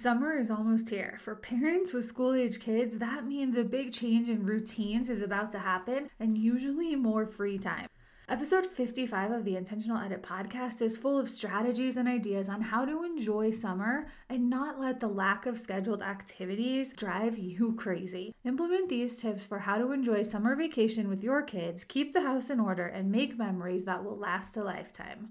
Summer is almost here. For parents with school age kids, that means a big change in routines is about to happen and usually more free time. Episode 55 of the Intentional Edit podcast is full of strategies and ideas on how to enjoy summer and not let the lack of scheduled activities drive you crazy. Implement these tips for how to enjoy summer vacation with your kids, keep the house in order, and make memories that will last a lifetime.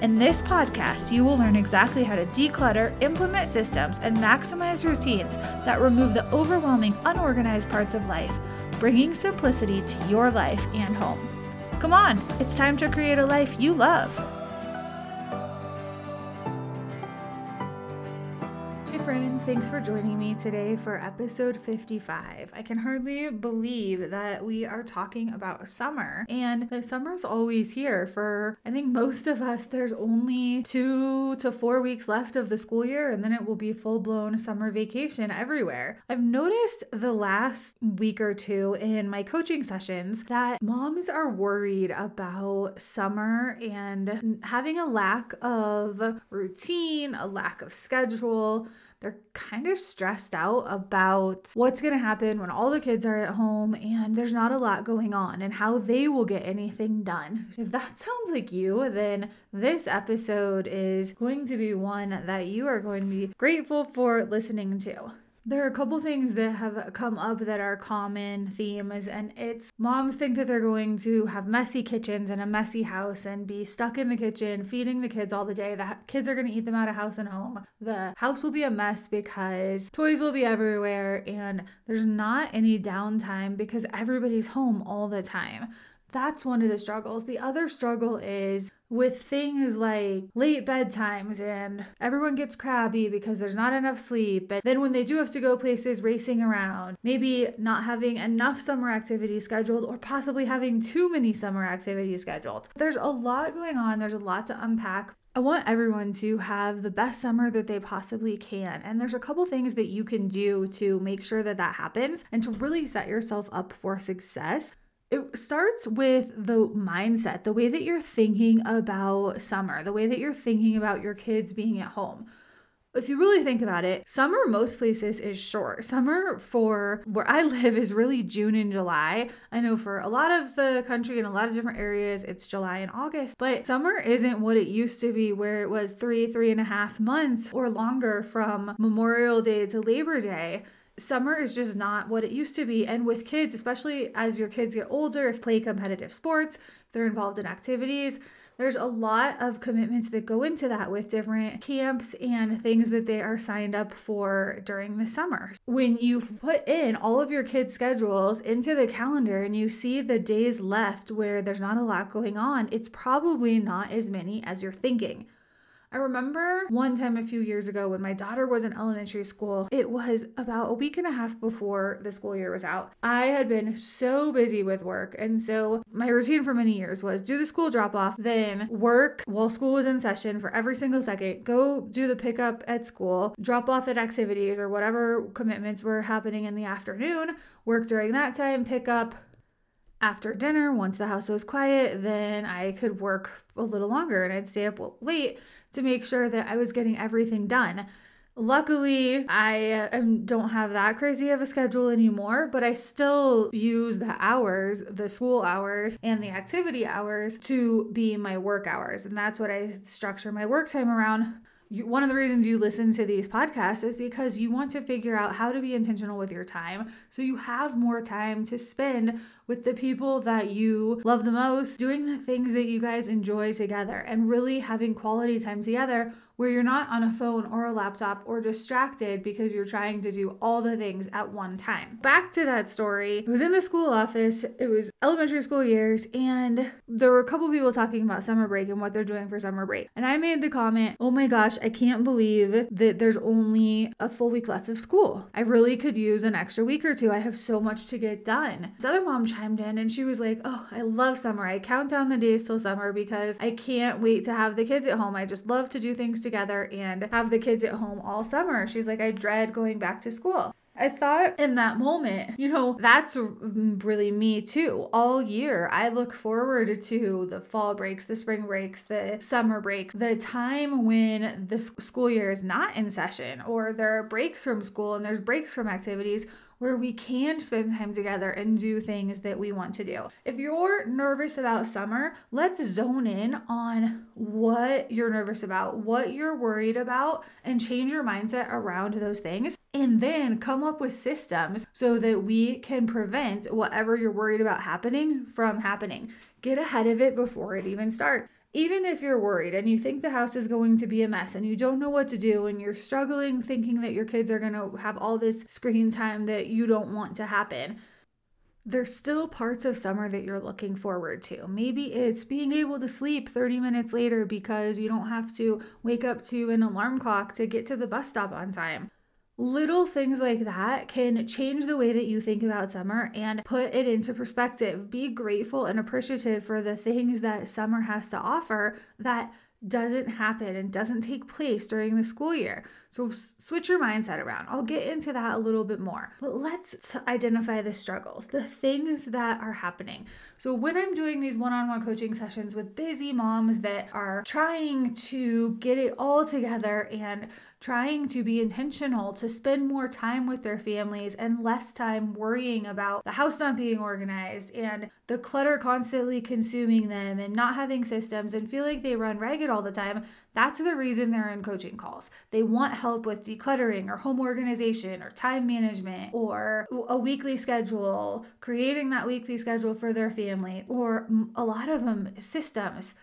In this podcast, you will learn exactly how to declutter, implement systems, and maximize routines that remove the overwhelming, unorganized parts of life, bringing simplicity to your life and home. Come on, it's time to create a life you love. Thanks for joining me today for episode 55. I can hardly believe that we are talking about summer, and the summer's always here. For I think most of us, there's only two to four weeks left of the school year, and then it will be full blown summer vacation everywhere. I've noticed the last week or two in my coaching sessions that moms are worried about summer and having a lack of routine, a lack of schedule they're kind of stressed out about what's going to happen when all the kids are at home and there's not a lot going on and how they will get anything done. If that sounds like you, then this episode is going to be one that you are going to be grateful for listening to there are a couple things that have come up that are common themes and it's moms think that they're going to have messy kitchens and a messy house and be stuck in the kitchen feeding the kids all the day. The kids are going to eat them out of house and home. The house will be a mess because toys will be everywhere and there's not any downtime because everybody's home all the time that's one of the struggles. The other struggle is with things like late bedtimes and everyone gets crabby because there's not enough sleep. And then when they do have to go places racing around, maybe not having enough summer activities scheduled or possibly having too many summer activities scheduled. There's a lot going on, there's a lot to unpack. I want everyone to have the best summer that they possibly can. And there's a couple things that you can do to make sure that that happens and to really set yourself up for success it starts with the mindset, the way that you're thinking about summer, the way that you're thinking about your kids being at home. If you really think about it, summer most places is short. Summer for where I live is really June and July. I know for a lot of the country and a lot of different areas, it's July and August, but summer isn't what it used to be, where it was three, three and a half months or longer from Memorial Day to Labor Day summer is just not what it used to be. And with kids, especially as your kids get older, if play competitive sports, they're involved in activities, there's a lot of commitments that go into that with different camps and things that they are signed up for during the summer. When you put in all of your kids' schedules into the calendar and you see the days left where there's not a lot going on, it's probably not as many as you're thinking. I remember one time a few years ago when my daughter was in elementary school, it was about a week and a half before the school year was out. I had been so busy with work. And so my routine for many years was do the school drop off, then work while school was in session for every single second, go do the pickup at school, drop off at activities or whatever commitments were happening in the afternoon, work during that time, pick up, after dinner, once the house was quiet, then I could work a little longer and I'd stay up late to make sure that I was getting everything done. Luckily, I don't have that crazy of a schedule anymore, but I still use the hours, the school hours, and the activity hours to be my work hours. And that's what I structure my work time around. One of the reasons you listen to these podcasts is because you want to figure out how to be intentional with your time so you have more time to spend with the people that you love the most, doing the things that you guys enjoy together, and really having quality time together where you're not on a phone or a laptop or distracted because you're trying to do all the things at one time. Back to that story. It was in the school office, it was elementary school years, and there were a couple people talking about summer break and what they're doing for summer break. And I made the comment, oh my gosh, I can't believe that there's only a full week left of school. I really could use an extra week or two. I have so much to get done. This other mom chimed in and she was like, oh, I love summer. I count down the days till summer because I can't wait to have the kids at home. I just love to do things together and have the kids at home all summer. She's like, I dread going back to school. I thought in that moment, you know, that's mm, really me too. All year, I look forward to the fall breaks, the spring breaks, the summer breaks, the time when the school year is not in session or there are breaks from school and there's breaks from activities where we can spend time together and do things that we want to do. If you're nervous about summer, let's zone in on what you're nervous about, what you're worried about, and change your mindset around those things. And then come up with systems so that we can prevent whatever you're worried about happening from happening. Get ahead of it before it even starts even if you're worried and you think the house is going to be a mess and you don't know what to do and you're struggling thinking that your kids are going to have all this screen time that you don't want to happen, there's still parts of summer that you're looking forward to. Maybe it's being able to sleep 30 minutes later because you don't have to wake up to an alarm clock to get to the bus stop on time. Little things like that can change the way that you think about summer and put it into perspective. Be grateful and appreciative for the things that summer has to offer that doesn't happen and doesn't take place during the school year. So switch your mindset around. I'll get into that a little bit more. But let's identify the struggles, the things that are happening. So when I'm doing these one-on-one coaching sessions with busy moms that are trying to get it all together and trying to be intentional to spend more time with their families and less time worrying about the house not being organized and the clutter constantly consuming them and not having systems and feel like they run ragged all the time. That's the reason they're in coaching calls. They want help with decluttering or home organization or time management or a weekly schedule, creating that weekly schedule for their family, or a lot of them systems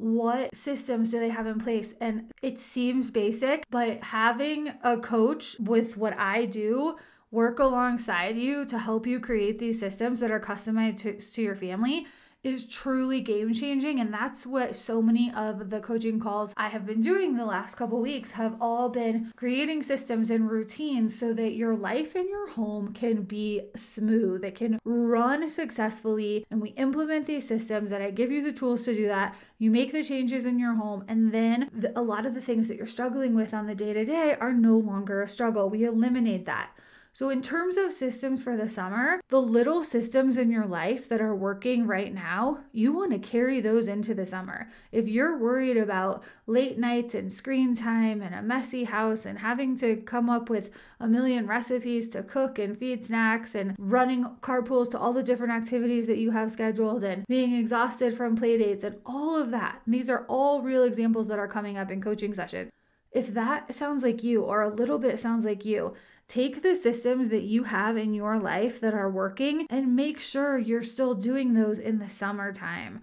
what systems do they have in place? And it seems basic, but having a coach with what I do work alongside you to help you create these systems that are customized to, to your family is truly game changing. And that's what so many of the coaching calls I have been doing the last couple weeks have all been creating systems and routines so that your life in your home can be smooth, it can run successfully. And we implement these systems and I give you the tools to do that. You make the changes in your home, and then the, a lot of the things that you're struggling with on the day to day are no longer a struggle. We eliminate that. So, in terms of systems for the summer, the little systems in your life that are working right now, you want to carry those into the summer. If you're worried about late nights and screen time and a messy house and having to come up with a million recipes to cook and feed snacks and running carpools to all the different activities that you have scheduled and being exhausted from play dates and all of that, these are all real examples that are coming up in coaching sessions. If that sounds like you or a little bit sounds like you, Take the systems that you have in your life that are working and make sure you're still doing those in the summertime.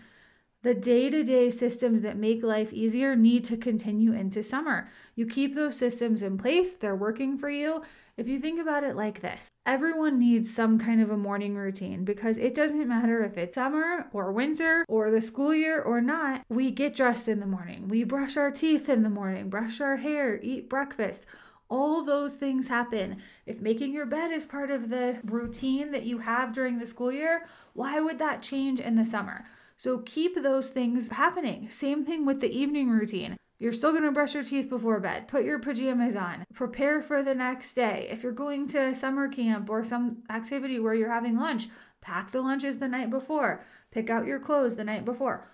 The day to day systems that make life easier need to continue into summer. You keep those systems in place, they're working for you. If you think about it like this, everyone needs some kind of a morning routine because it doesn't matter if it's summer or winter or the school year or not. We get dressed in the morning, we brush our teeth in the morning, brush our hair, eat breakfast all those things happen. If making your bed is part of the routine that you have during the school year, why would that change in the summer? So keep those things happening. Same thing with the evening routine. You're still going to brush your teeth before bed. Put your pajamas on. Prepare for the next day. If you're going to summer camp or some activity where you're having lunch, pack the lunches the night before. Pick out your clothes the night before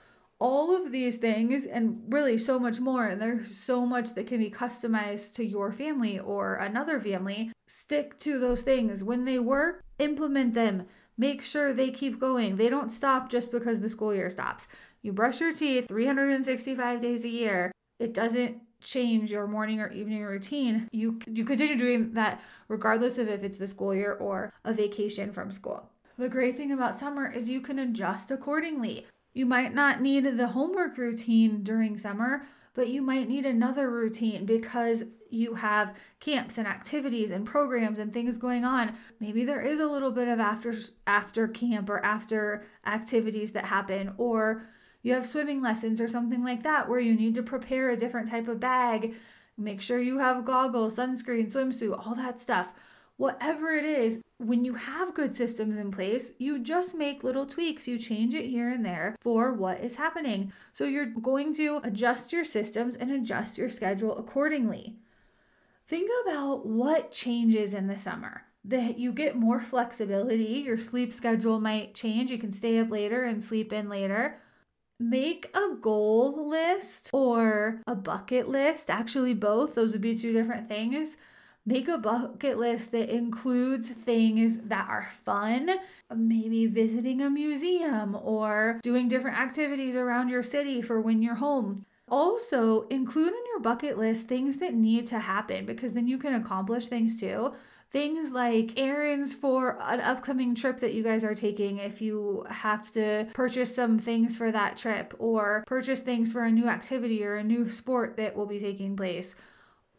all of these things and really so much more and there's so much that can be customized to your family or another family stick to those things. When they work implement them. Make sure they keep going. They don't stop just because the school year stops. You brush your teeth 365 days a year. It doesn't change your morning or evening routine. You you continue doing that regardless of if it's the school year or a vacation from school. The great thing about summer is you can adjust accordingly. You might not need the homework routine during summer, but you might need another routine because you have camps and activities and programs and things going on. Maybe there is a little bit of after after camp or after activities that happen or you have swimming lessons or something like that where you need to prepare a different type of bag. Make sure you have goggles, sunscreen, swimsuit, all that stuff. Whatever it is, when you have good systems in place, you just make little tweaks. You change it here and there for what is happening. So you're going to adjust your systems and adjust your schedule accordingly. Think about what changes in the summer. That you get more flexibility, your sleep schedule might change. You can stay up later and sleep in later. Make a goal list or a bucket list. Actually, both. Those would be two different things Make a bucket list that includes things that are fun, maybe visiting a museum or doing different activities around your city for when you're home. Also, include in your bucket list things that need to happen because then you can accomplish things too. Things like errands for an upcoming trip that you guys are taking if you have to purchase some things for that trip, or purchase things for a new activity or a new sport that will be taking place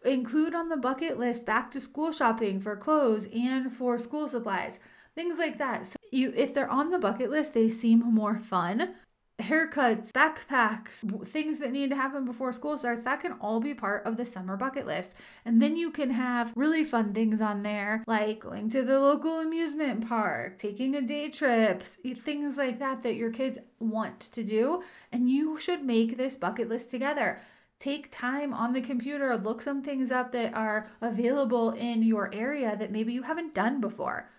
include on the bucket list back to school shopping for clothes and for school supplies things like that. So you if they're on the bucket list they seem more fun. Haircuts backpacks things that need to happen before school starts that can all be part of the summer bucket list. And then you can have really fun things on there like going to the local amusement park taking a day trip things like that that your kids want to do. And you should make this bucket list together take time on the computer, look some things up that are available in your area that maybe you haven't done before.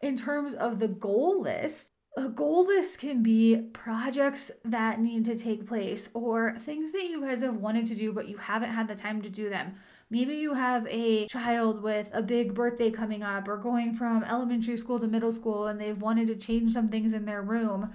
In terms of the goal list, a goal list can be projects that need to take place or things that you guys have wanted to do but you haven't had the time to do them. Maybe you have a child with a big birthday coming up or going from elementary school to middle school and they've wanted to change some things in their room.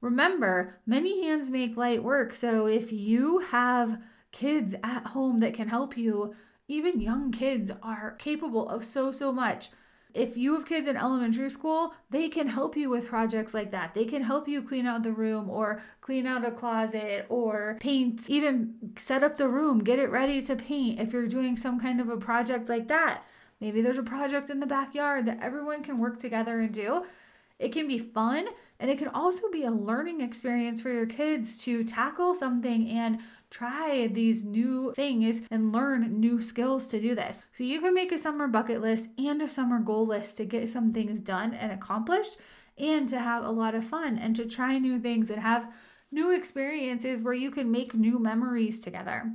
Remember, many hands make light work. So if you have kids at home that can help you. Even young kids are capable of so, so much. If you have kids in elementary school, they can help you with projects like that. They can help you clean out the room or clean out a closet or paint, even set up the room, get it ready to paint if you're doing some kind of a project like that. Maybe there's a project in the backyard that everyone can work together and do. It can be fun and it can also be a learning experience for your kids to tackle something and try these new things and learn new skills to do this. So you can make a summer bucket list and a summer goal list to get some things done and accomplished and to have a lot of fun and to try new things and have new experiences where you can make new memories together.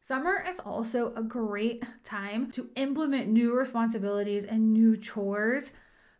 Summer is also a great time to implement new responsibilities and new chores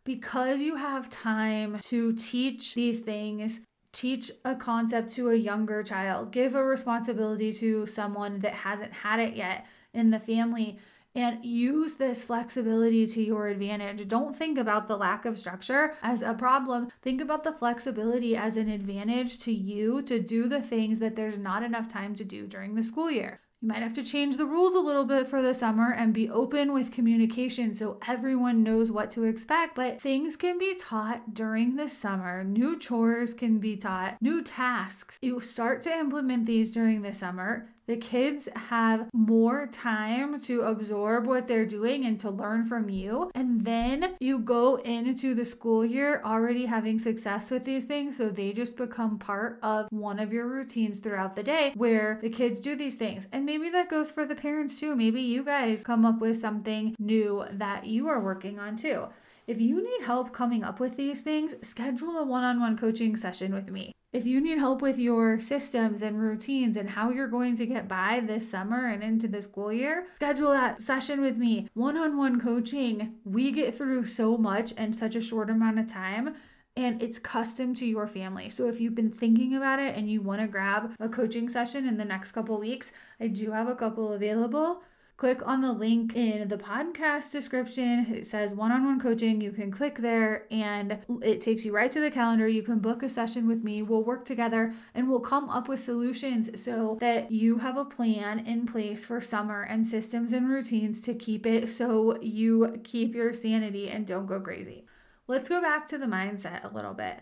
because you have time to teach these things teach a concept to a younger child, give a responsibility to someone that hasn't had it yet in the family, and use this flexibility to your advantage. Don't think about the lack of structure as a problem. Think about the flexibility as an advantage to you to do the things that there's not enough time to do during the school year. You might have to change the rules a little bit for the summer and be open with communication so everyone knows what to expect. But things can be taught during the summer. New chores can be taught, new tasks. You start to implement these during the summer the kids have more time to absorb what they're doing and to learn from you. And then you go into the school year already having success with these things. So they just become part of one of your routines throughout the day where the kids do these things. And maybe that goes for the parents too. Maybe you guys come up with something new that you are working on too. If you need help coming up with these things, schedule a one on one coaching session with me. If you need help with your systems and routines and how you're going to get by this summer and into the school year, schedule that session with me. One on one coaching, we get through so much in such a short amount of time and it's custom to your family. So if you've been thinking about it and you want to grab a coaching session in the next couple weeks, I do have a couple available click on the link in the podcast description. It says one on one coaching. You can click there and it takes you right to the calendar. You can book a session with me. We'll work together and we'll come up with solutions so that you have a plan in place for summer and systems and routines to keep it so you keep your sanity and don't go crazy. let's go back to the mindset a little bit.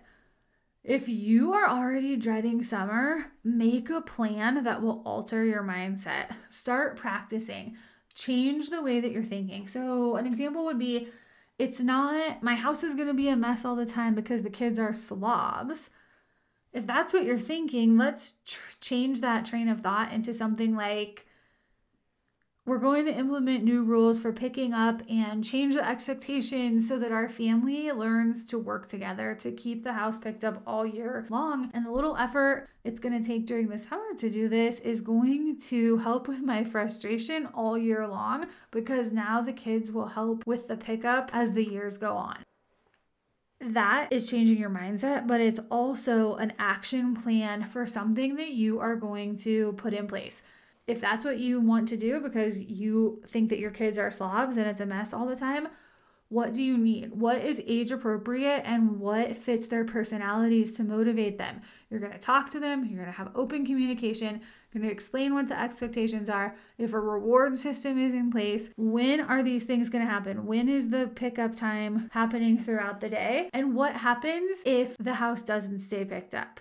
If you are already dreading summer, make a plan that will alter your mindset. Start practicing. Change the way that you're thinking. So, an example would be it's not my house is going to be a mess all the time because the kids are slobs. If that's what you're thinking, let's tr- change that train of thought into something like we're going to implement new rules for picking up and change the expectations so that our family learns to work together to keep the house picked up all year long. And the little effort it's going to take during the summer to do this is going to help with my frustration all year long because now the kids will help with the pickup as the years go on that is changing your mindset, but it's also an action plan for something that you are going to put in place if that's what you want to do because you think that your kids are slobs and it's a mess all the time, what do you need? What is age appropriate and what fits their personalities to motivate them? You're going to talk to them, you're going to have open communication, you're going to explain what the expectations are. If a reward system is in place, when are these things going to happen? When is the pickup time happening throughout the day? And what happens if the house doesn't stay picked up?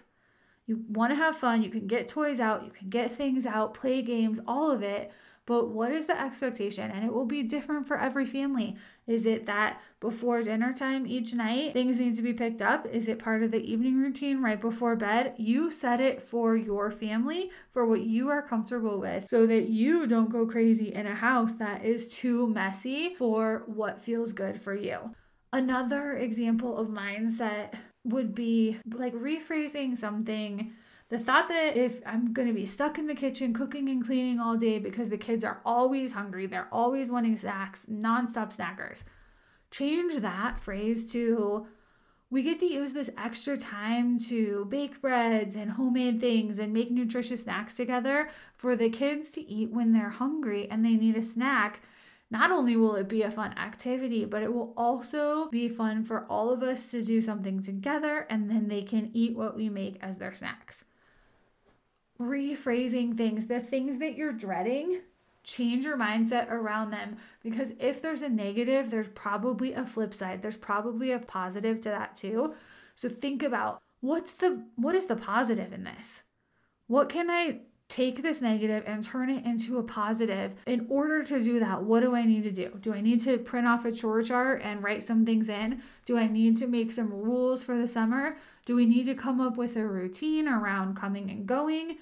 You want to have fun. You can get toys out, you can get things out, play games, all of it. But what is the expectation? And it will be different for every family. Is it that before dinner time each night, things need to be picked up? Is it part of the evening routine right before bed? You set it for your family, for what you are comfortable with, so that you don't go crazy in a house that is too messy for what feels good for you. Another example of mindset would be like rephrasing something. The thought that if I'm going to be stuck in the kitchen cooking and cleaning all day because the kids are always hungry, they're always wanting snacks, nonstop snackers, change that phrase to we get to use this extra time to bake breads and homemade things and make nutritious snacks together for the kids to eat when they're hungry and they need a snack not only will it be a fun activity, but it will also be fun for all of us to do something together and then they can eat what we make as their snacks. Rephrasing things, the things that you're dreading, change your mindset around them because if there's a negative, there's probably a flip side. There's probably a positive to that too. So think about what's the what is the positive in this? What can I take this negative and turn it into a positive. In order to do that, what do I need to do? Do I need to print off a chore chart and write some things in? Do I need to make some rules for the summer? Do we need to come up with a routine around coming and going?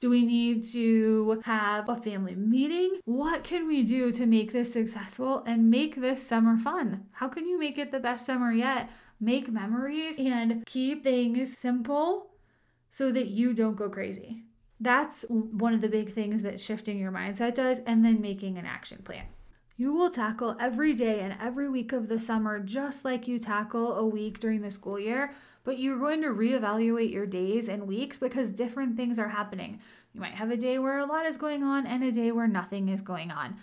Do we need to have a family meeting? What can we do to make this successful and make this summer fun? How can you make it the best summer yet? Make memories and keep things simple so that you don't go crazy. That's one of the big things that shifting your mindset does, and then making an action plan. You will tackle every day and every week of the summer just like you tackle a week during the school year, but you're going to reevaluate your days and weeks because different things are happening. You might have a day where a lot is going on and a day where nothing is going on.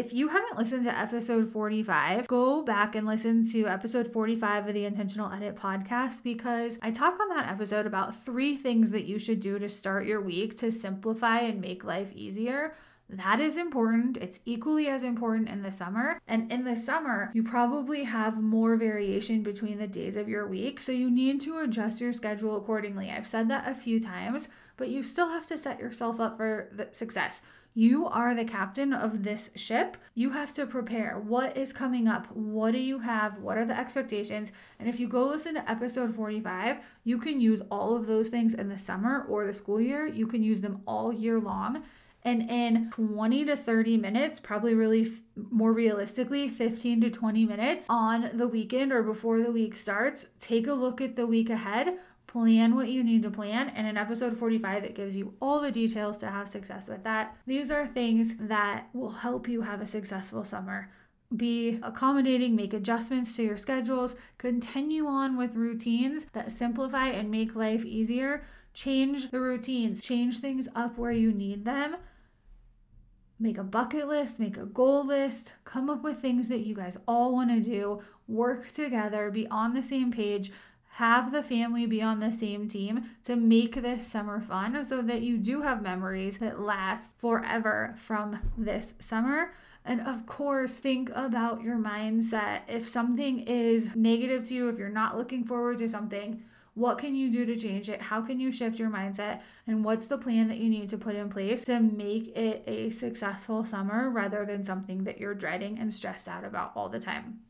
If you haven't listened to episode 45, go back and listen to episode 45 of the Intentional Edit podcast because I talk on that episode about three things that you should do to start your week to simplify and make life easier. That is important. It's equally as important in the summer. And in the summer, you probably have more variation between the days of your week. So you need to adjust your schedule accordingly. I've said that a few times, but you still have to set yourself up for success. You are the captain of this ship. You have to prepare. What is coming up? What do you have? What are the expectations? And if you go listen to episode 45, you can use all of those things in the summer or the school year. You can use them all year long. And in 20 to 30 minutes, probably really f- more realistically, 15 to 20 minutes on the weekend or before the week starts, take a look at the week ahead plan what you need to plan. And in episode 45, it gives you all the details to have success with that. These are things that will help you have a successful summer. Be accommodating, make adjustments to your schedules, continue on with routines that simplify and make life easier. Change the routines, change things up where you need them. Make a bucket list, make a goal list, come up with things that you guys all want to do, work together, be on the same page have the family be on the same team to make this summer fun so that you do have memories that last forever from this summer. And of course, think about your mindset. If something is negative to you, if you're not looking forward to something, what can you do to change it? How can you shift your mindset? And what's the plan that you need to put in place to make it a successful summer rather than something that you're dreading and stressed out about all the time?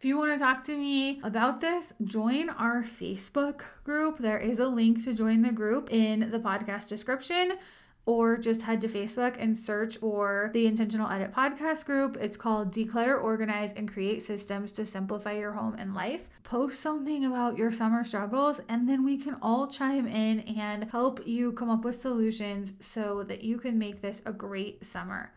If you want to talk to me about this, join our Facebook group. There is a link to join the group in the podcast description or just head to Facebook and search for the Intentional Edit podcast group. It's called Declutter, Organize, and Create Systems to Simplify Your Home and Life. Post something about your summer struggles, and then we can all chime in and help you come up with solutions so that you can make this a great summer.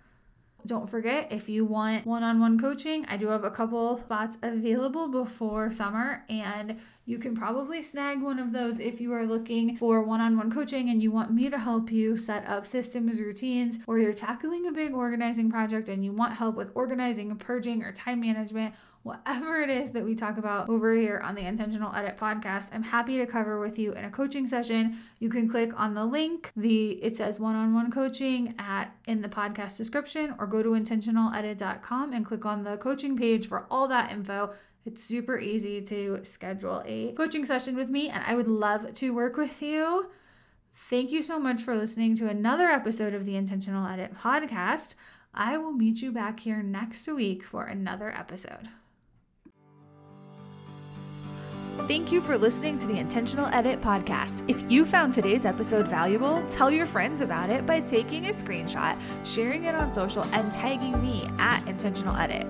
Don't forget, if you want one on one coaching, I do have a couple spots available before summer, and you can probably snag one of those if you are looking for one on one coaching and you want me to help you set up systems, routines, or you're tackling a big organizing project and you want help with organizing purging or time management whatever it is that we talk about over here on the Intentional Edit podcast, I'm happy to cover with you in a coaching session. You can click on the link, the it says one-on-one coaching at in the podcast description or go to intentionaledit.com and click on the coaching page for all that info. It's super easy to schedule a coaching session with me and I would love to work with you. Thank you so much for listening to another episode of the Intentional Edit podcast. I will meet you back here next week for another episode. Thank you for listening to the Intentional Edit podcast. If you found today's episode valuable, tell your friends about it by taking a screenshot, sharing it on social, and tagging me at Intentional Edit.